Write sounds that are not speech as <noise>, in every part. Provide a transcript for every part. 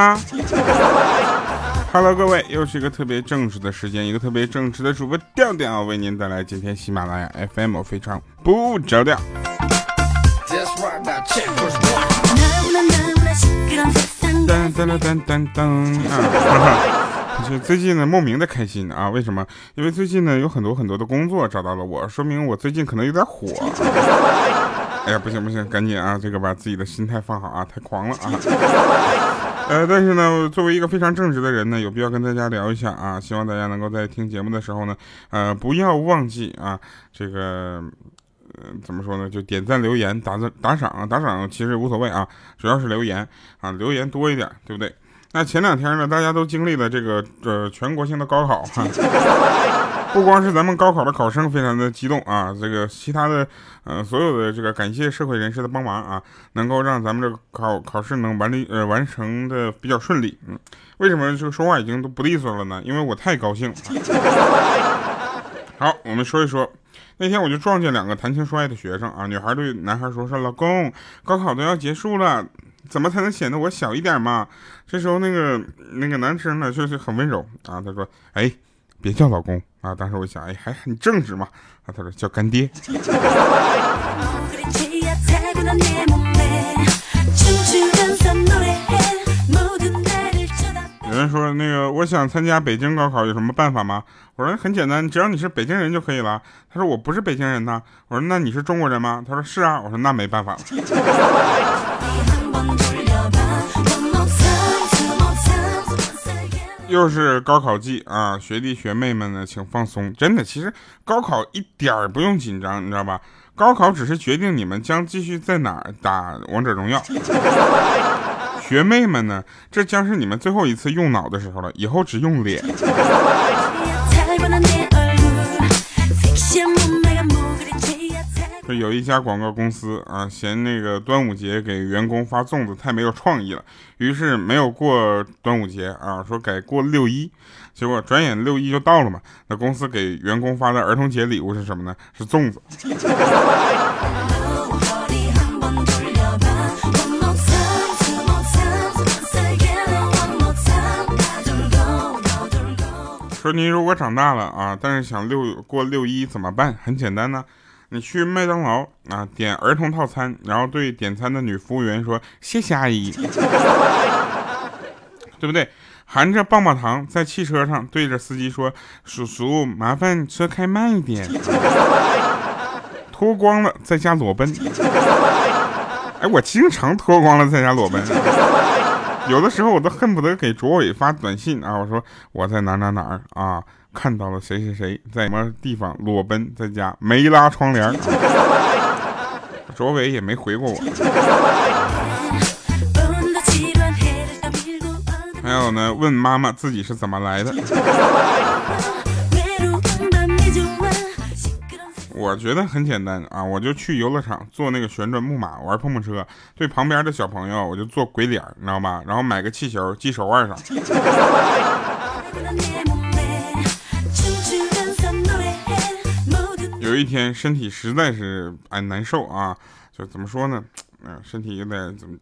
哈。Hello，各位，又是一个特别正直的时间，一个特别正直的主播调调啊为您带来今天喜马拉雅 FM 非常不着调。噔噔噔噔噔啊！就最近呢，莫名的开心啊！为什么？因为最近呢，有很多很多的工作找到了我，说明我最近可能有点火。哎呀，不行不行，赶紧啊，这个把自己的心态放好啊，太狂了啊！呃，但是呢，作为一个非常正直的人呢，有必要跟大家聊一下啊，希望大家能够在听节目的时候呢，呃，不要忘记啊，这个。嗯，怎么说呢？就点赞、留言、打字、打赏，打赏其实无所谓啊，主要是留言啊，留言多一点，对不对？那前两天呢，大家都经历了这个呃全国性的高考哈，<laughs> 不光是咱们高考的考生非常的激动啊，这个其他的呃所有的这个感谢社会人士的帮忙啊，能够让咱们这个考考试能完利呃完成的比较顺利。嗯，为什么这个说话已经都不利索了呢？因为我太高兴了。<laughs> 好，我们说一说。那天我就撞见两个谈情说爱的学生啊，女孩对男孩说：“说老公，高考都要结束了，怎么才能显得我小一点嘛？”这时候那个那个男生呢，就是很温柔啊，他说：“哎，别叫老公啊。”当时我想，哎，还很正直嘛啊，他说叫干爹。<laughs> 有人说那个我想参加北京高考，有什么办法吗？我说很简单，只要你是北京人就可以了。他说我不是北京人呐。我说那你是中国人吗？他说是啊。我说那没办法了。<laughs> 又是高考季啊，学弟学妹们呢，请放松。真的，其实高考一点儿不用紧张，你知道吧？高考只是决定你们将继续在哪儿打王者荣耀。学妹们呢？这将是你们最后一次用脑的时候了，以后只用脸。<laughs> 有一家广告公司啊，嫌那个端午节给员工发粽子太没有创意了，于是没有过端午节啊，说改过六一。结果转眼六一就到了嘛，那公司给员工发的儿童节礼物是什么呢？是粽子。说您如果长大了啊，但是想六过六一怎么办？很简单呢，你去麦当劳啊，点儿童套餐，然后对点餐的女服务员说：“谢谢阿姨。<laughs> ”对不对？含着棒棒糖在汽车上对着司机说：“叔叔，麻烦车开慢一点。”脱光了在家裸奔。哎，我经常脱光了在家裸奔。有的时候我都恨不得给卓伟发短信啊！我说我在哪哪哪儿啊，看到了谁谁谁在什么地方裸奔在家没拉窗帘。卓伟也没回过我。还有呢，问妈妈自己是怎么来的。我觉得很简单啊，我就去游乐场坐那个旋转木马玩碰碰车，对旁边的小朋友我就做鬼脸，你知道吧？然后买个气球系手腕上。<laughs> 有一天身体实在是哎难受啊，就怎么说呢？嗯，<tsk> 身体有点怎么，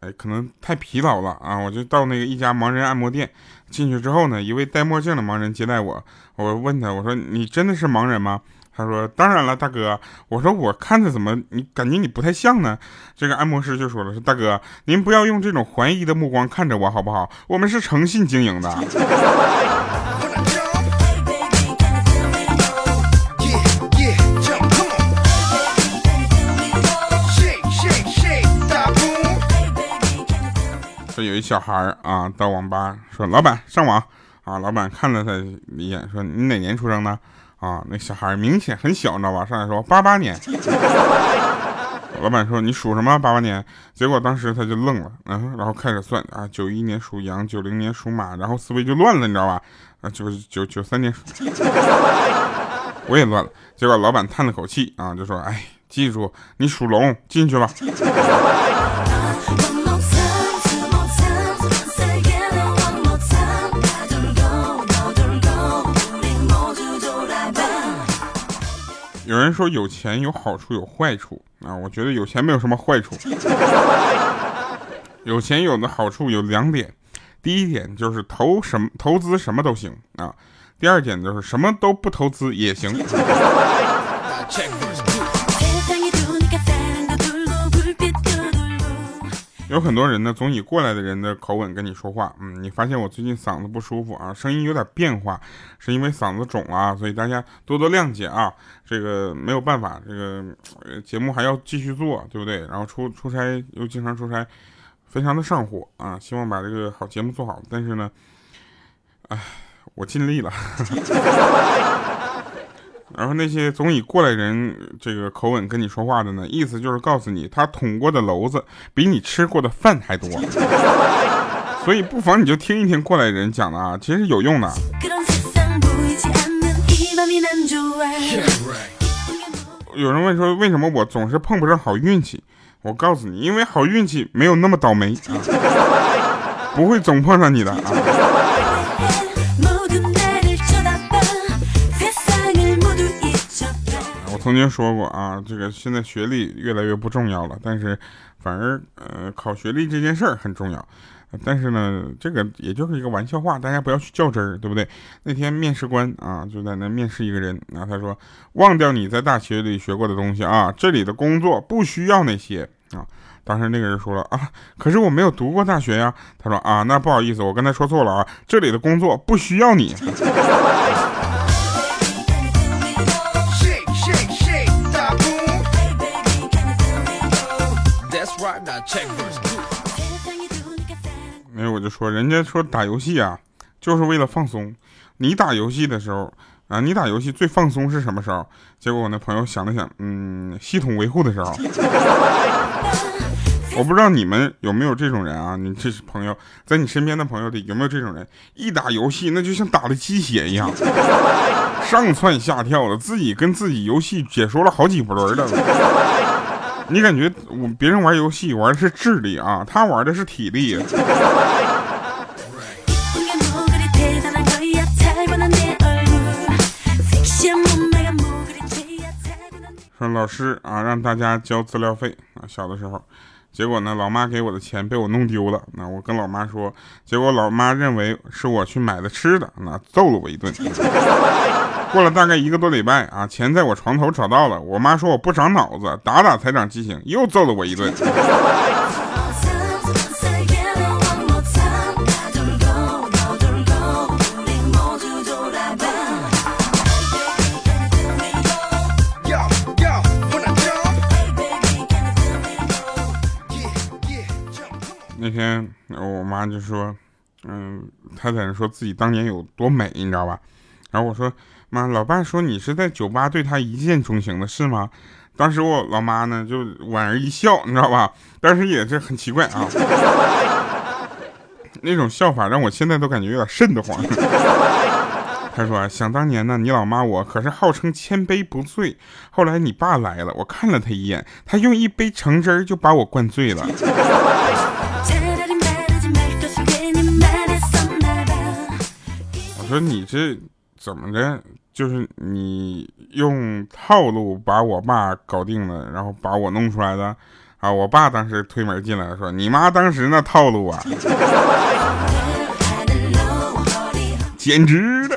哎，可能太疲劳了啊。我就到那个一家盲人按摩店，进去之后呢，一位戴墨镜的盲人接待我，我问他，我说你真的是盲人吗？他说：“当然了，大哥。”我说：“我看着怎么你感觉你不太像呢？”这个按摩师就说了：“说大哥，您不要用这种怀疑的目光看着我好不好？我们是诚信经营的。”说有一小孩啊，到网吧说：“老板上网啊！”老板看了他一眼，说：“你哪年出生的？”啊，那小孩明显很小，你知道吧？上来说八八年，老板说你属什么？八八年，结果当时他就愣了，嗯，然后开始算啊，九一年属羊，九零年属马，然后思维就乱了，你知道吧？啊，九九九三年，我也乱了。结果老板叹了口气啊，就说：“哎，记住你属龙，进去吧。”有人说有钱有好处有坏处啊，我觉得有钱没有什么坏处。有钱有的好处有两点，第一点就是投什么投资什么都行啊，第二点就是什么都不投资也行。<laughs> 有很多人呢，总以过来的人的口吻跟你说话。嗯，你发现我最近嗓子不舒服啊，声音有点变化，是因为嗓子肿了，所以大家多多谅解啊。这个没有办法，这个节目还要继续做，对不对？然后出出差又经常出差，非常的上火啊。希望把这个好节目做好，但是呢，哎，我尽力了。<laughs> 然后那些总以过来人这个口吻跟你说话的呢，意思就是告诉你他捅过的篓子比你吃过的饭还多，<laughs> 所以不妨你就听一听过来人讲的啊，其实有用的。有人问说为什么我总是碰不上好运气？我告诉你，因为好运气没有那么倒霉啊，不会总碰上你的啊。曾经说过啊，这个现在学历越来越不重要了，但是反而呃考学历这件事儿很重要。但是呢，这个也就是一个玩笑话，大家不要去较真儿，对不对？那天面试官啊就在那面试一个人，然后他说：“忘掉你在大学里学过的东西啊，这里的工作不需要那些啊。”当时那个人说了啊，可是我没有读过大学呀。他说啊，那不好意思，我刚才说错了啊，这里的工作不需要你。<laughs> 没有，我就说，人家说打游戏啊，就是为了放松。你打游戏的时候啊，你打游戏最放松是什么时候？结果我那朋友想了想，嗯，系统维护的时候。我不知道你们有没有这种人啊？你这是朋友，在你身边的朋友里有没有这种人？一打游戏那就像打了鸡血一样，上蹿下跳的，自己跟自己游戏解说了好几轮的。你感觉我别人玩游戏玩的是智力啊，他玩的是体力。说老师啊，让大家交资料费啊，小的时候，结果呢，老妈给我的钱被我弄丢了。那我跟老妈说，结果老妈认为是我去买的吃的，那揍了我一顿。<laughs> 过了大概一个多礼拜啊，钱在我床头找到了。我妈说我不长脑子，打打才长记性，又揍了我一顿。<laughs> 那天我妈就说，嗯，她在那说自己当年有多美，你知道吧？然后我说。妈，老爸说你是在酒吧对他一见钟情的是吗？当时我老妈呢就莞尔一笑，你知道吧？但是也是很奇怪啊，<laughs> 那种笑法让我现在都感觉有点瘆得慌。<laughs> 他说：“想当年呢，你老妈我可是号称千杯不醉，后来你爸来了，我看了他一眼，他用一杯橙汁儿就把我灌醉了。<laughs> ”我说你这。怎么的？就是你用套路把我爸搞定了，然后把我弄出来的啊！我爸当时推门进来说：“你妈当时那套路啊，简直的！”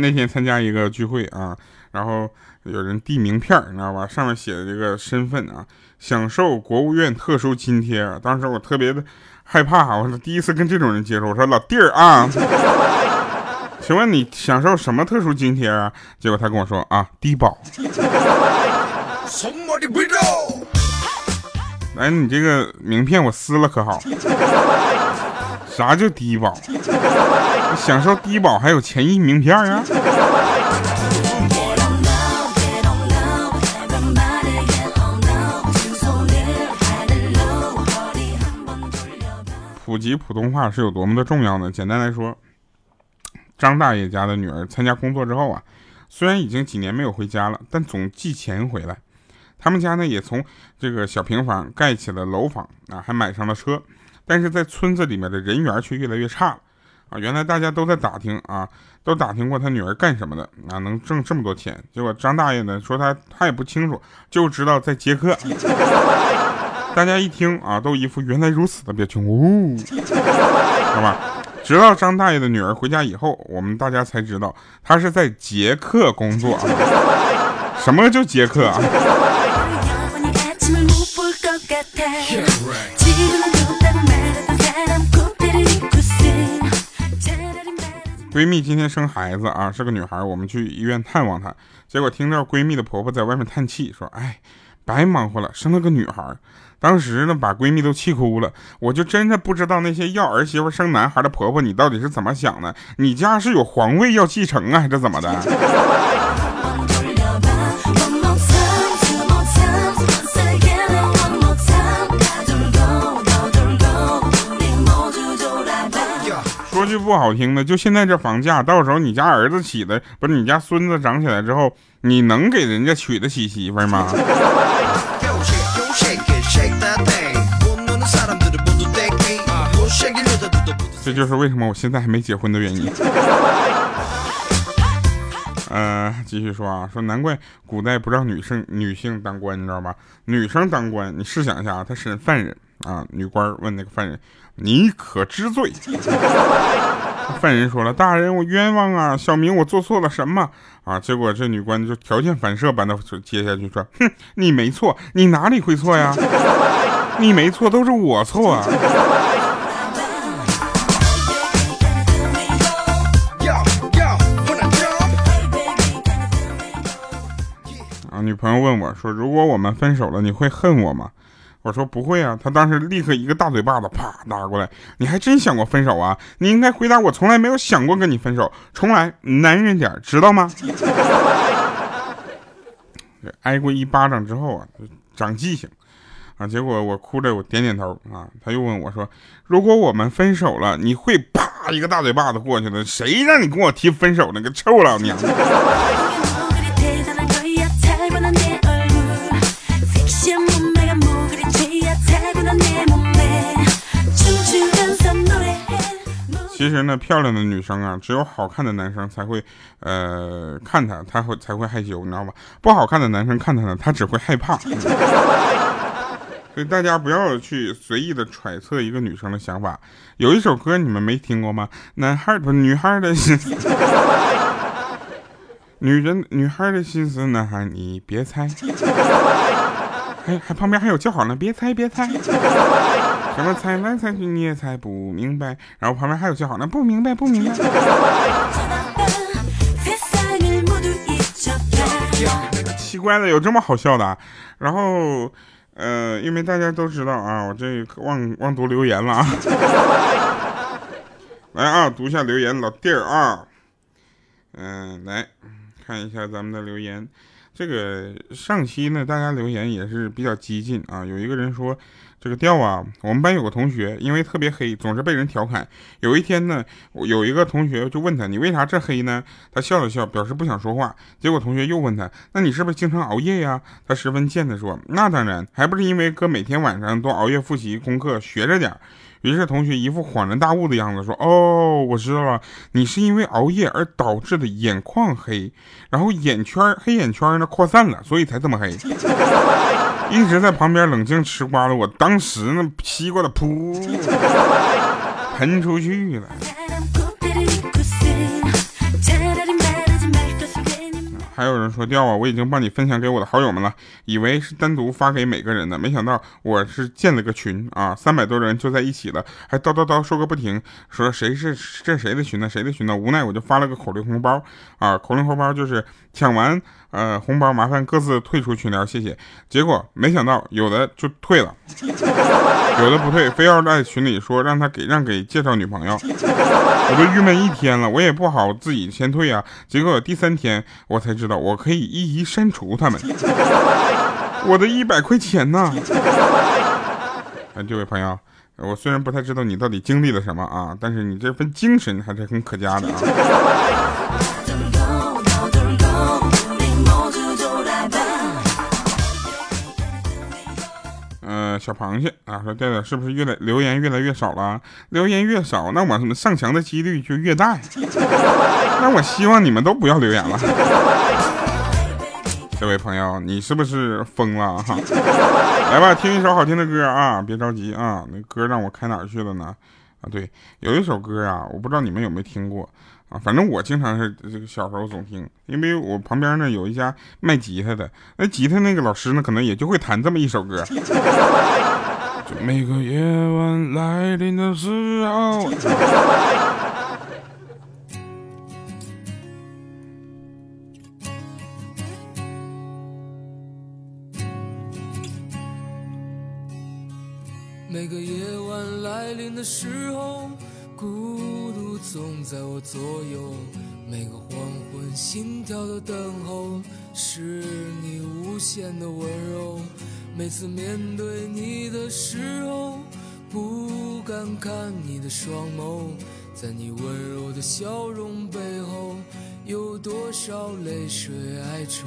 那天参加一个聚会啊，然后有人递名片，你知道吧？上面写的这个身份啊，享受国务院特殊津贴。当时我特别的。害怕，我说第一次跟这种人接触。我说老弟儿啊，<laughs> 请问你享受什么特殊津贴啊？结果他跟我说啊，低保。<laughs> 来，你这个名片我撕了可好？啥叫低保？享受低保还有钱一名片啊？普及普通话是有多么的重要呢？简单来说，张大爷家的女儿参加工作之后啊，虽然已经几年没有回家了，但总寄钱回来。他们家呢也从这个小平房盖起了楼房啊，还买上了车，但是在村子里面的人缘却越来越差啊，原来大家都在打听啊，都打听过他女儿干什么的啊，能挣这么多钱。结果张大爷呢说他他也不清楚，就知道在接客。<laughs> <laughs> 大家一听啊，都一副原来如此的表情，呜，<laughs> 好吧。直到张大爷的女儿回家以后，我们大家才知道她是在捷克工作。<laughs> 什么叫捷克啊？闺蜜今天生孩子啊，是个女孩，我们去医院探望她，结果听到闺蜜的婆婆在外面叹气，说：“哎，白忙活了，生了个女孩。”当时呢，把闺蜜都气哭了。我就真的不知道那些要儿媳妇生男孩的婆婆，你到底是怎么想的？你家是有皇位要继承啊，还是怎么的？说句不好听的，就现在这房价，到时候你家儿子起的，不是你家孙子长起来之后，你能给人家娶得起媳妇吗？这就是为什么我现在还没结婚的原因。<laughs> 呃，继续说啊，说难怪古代不让女生女性当官，你知道吧？女生当官，你试想一下啊，她审犯人啊，女官问那个犯人。你可知罪？<laughs> 犯人说了：“大人，我冤枉啊！小明，我做错了什么啊？”结果这女官就条件反射般的就接下去说：“哼，你没错，你哪里会错呀？你没错，都是我错啊！”女朋友问我说：“如果我们分手了，你会恨我吗？”我说不会啊，他当时立刻一个大嘴巴子啪打过来。你还真想过分手啊？你应该回答我从来没有想过跟你分手，重来，男人点，知道吗？挨过一巴掌之后啊，长记性啊。结果我哭着我点点头啊。他又问我说，如果我们分手了，你会啪一个大嘴巴子过去的？谁让你跟我提分手呢？个臭老娘！其实呢，漂亮的女生啊，只有好看的男生才会，呃，看她，她会才会害羞，你知道吧？不好看的男生看她呢，她只会害怕。<laughs> 所以大家不要去随意的揣测一个女生的想法。有一首歌你们没听过吗？男孩不，女孩的心，女人女孩的心思，<laughs> 男孩你别猜。<laughs> 还还旁边还有叫好呢，别猜别猜。什么猜来猜去你也猜不明白，然后旁边还有叫好呢，不明白不明白。<laughs> 奇怪了，有这么好笑的？然后，呃，因为大家都知道啊，我这忘忘读留言了啊。<laughs> 来啊，读一下留言，老弟儿啊，嗯，来看一下咱们的留言。这个上期呢，大家留言也是比较激进啊。有一个人说：“这个调啊，我们班有个同学，因为特别黑，总是被人调侃。有一天呢，有一个同学就问他：‘你为啥这黑呢？’他笑了笑，表示不想说话。结果同学又问他：‘那你是不是经常熬夜呀？’他十分贱的说：‘那当然，还不是因为哥每天晚上都熬夜复习功课，学着点儿。’于是同学一副恍然大悟的样子说：“哦，我知道了，你是因为熬夜而导致的眼眶黑，然后眼圈黑眼圈呢扩散了，所以才这么黑。<laughs> ”一直在旁边冷静吃瓜的我，当时那西瓜的噗 <laughs> 喷出去了。还有人说掉啊，我已经帮你分享给我的好友们了，以为是单独发给每个人的，没想到我是建了个群啊，三百多人就在一起了，还叨叨叨说个不停，说谁是这谁的群呢？谁的群呢？无奈我就发了个口令红包啊，口令红包就是抢完呃红包麻烦各自退出群聊，谢谢。结果没想到有的就退了，有的不退，非要在群里说让他给让给介绍女朋友，我都郁闷一天了，我也不好自己先退啊。结果第三天我才。知道我可以一一删除他们，我的一百块钱呢？哎，这位朋友，我虽然不太知道你到底经历了什么啊，但是你这份精神还是很可嘉的啊。小螃蟹啊，说调调是不是越来留言越来越少了？留言越少，那我们上墙的几率就越大。<laughs> 那我希望你们都不要留言了。这位朋友，你是不是疯了哈？来吧，听一首好听的歌啊！别着急啊，那歌让我开哪去了呢？啊，对，有一首歌啊，我不知道你们有没有听过啊，反正我经常是这个小时候总听，因为我旁边呢有一家卖吉他的，那吉他那个老师呢，可能也就会弹这么一首歌。每个夜晚来临的时候。每个夜晚来临的时候，孤总在我左右。每个黄昏，心跳的等候，是你无限的温柔。每次面对你的时候，不敢看你的双眸，在你温柔的笑容背后，有多少泪水哀愁？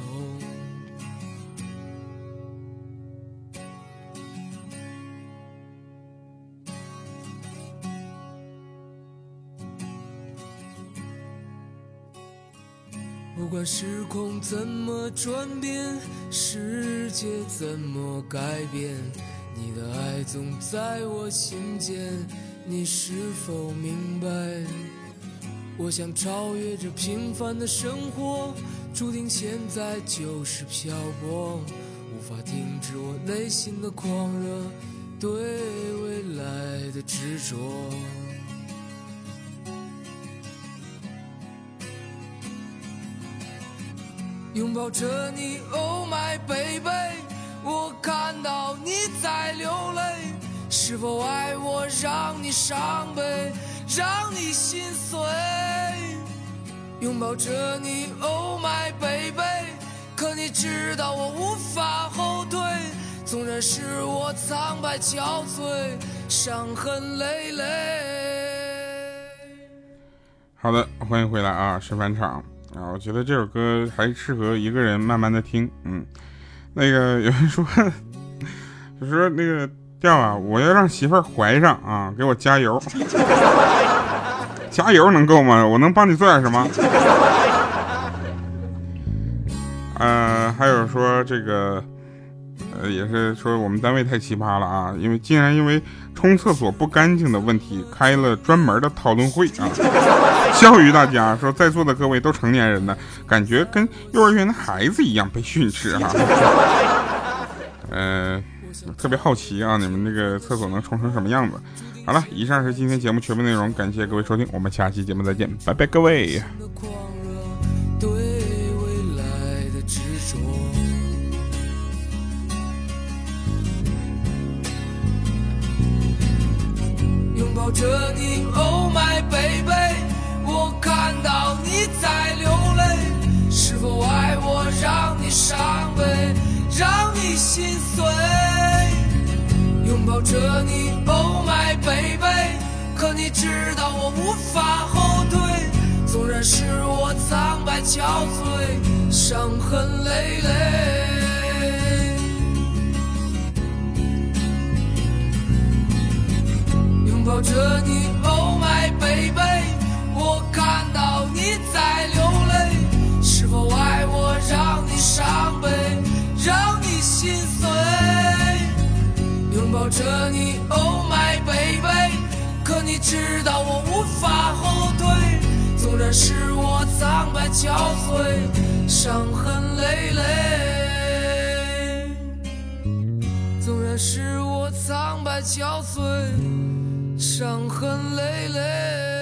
时空怎么转变，世界怎么改变，你的爱总在我心间。你是否明白？我想超越这平凡的生活，注定现在就是漂泊，无法停止我内心的狂热，对未来的执着。拥抱着你，Oh my baby，我看到你在流泪，是否爱我让你伤悲，让你心碎？拥抱着你，Oh my baby，可你知道我无法后退，纵然是我苍白憔悴，伤痕累累。好的，欢迎回来啊，是返场。啊，我觉得这首歌还适合一个人慢慢的听。嗯，那个有人说，就说那个调啊，我要让媳妇儿怀上啊，给我加油，加油能够吗？我能帮你做点什么？呃，还有说这个。呃，也是说我们单位太奇葩了啊！因为竟然因为冲厕所不干净的问题开了专门的讨论会啊，<laughs> 教育大家说在座的各位都成年人了，感觉跟幼儿园的孩子一样被训斥哈。<laughs> 呃，特别好奇啊，你们那个厕所能冲成什么样子？好了，以上是今天节目全部内容，感谢各位收听，我们下期节目再见，拜拜，各位。抱着你，Oh my baby，我看到你在流泪，是否爱我让你伤悲，让你心碎？拥抱着你，Oh my baby，可你知道我无法后退，纵然是我苍白憔悴，伤痕累累。抱着你，Oh my baby，我看到你在流泪，是否爱我让你伤悲，让你心碎？拥抱着你，Oh my baby，可你知道我无法后退，纵然是我苍白憔悴，伤痕累累，纵然是我苍白憔悴。伤痕累累。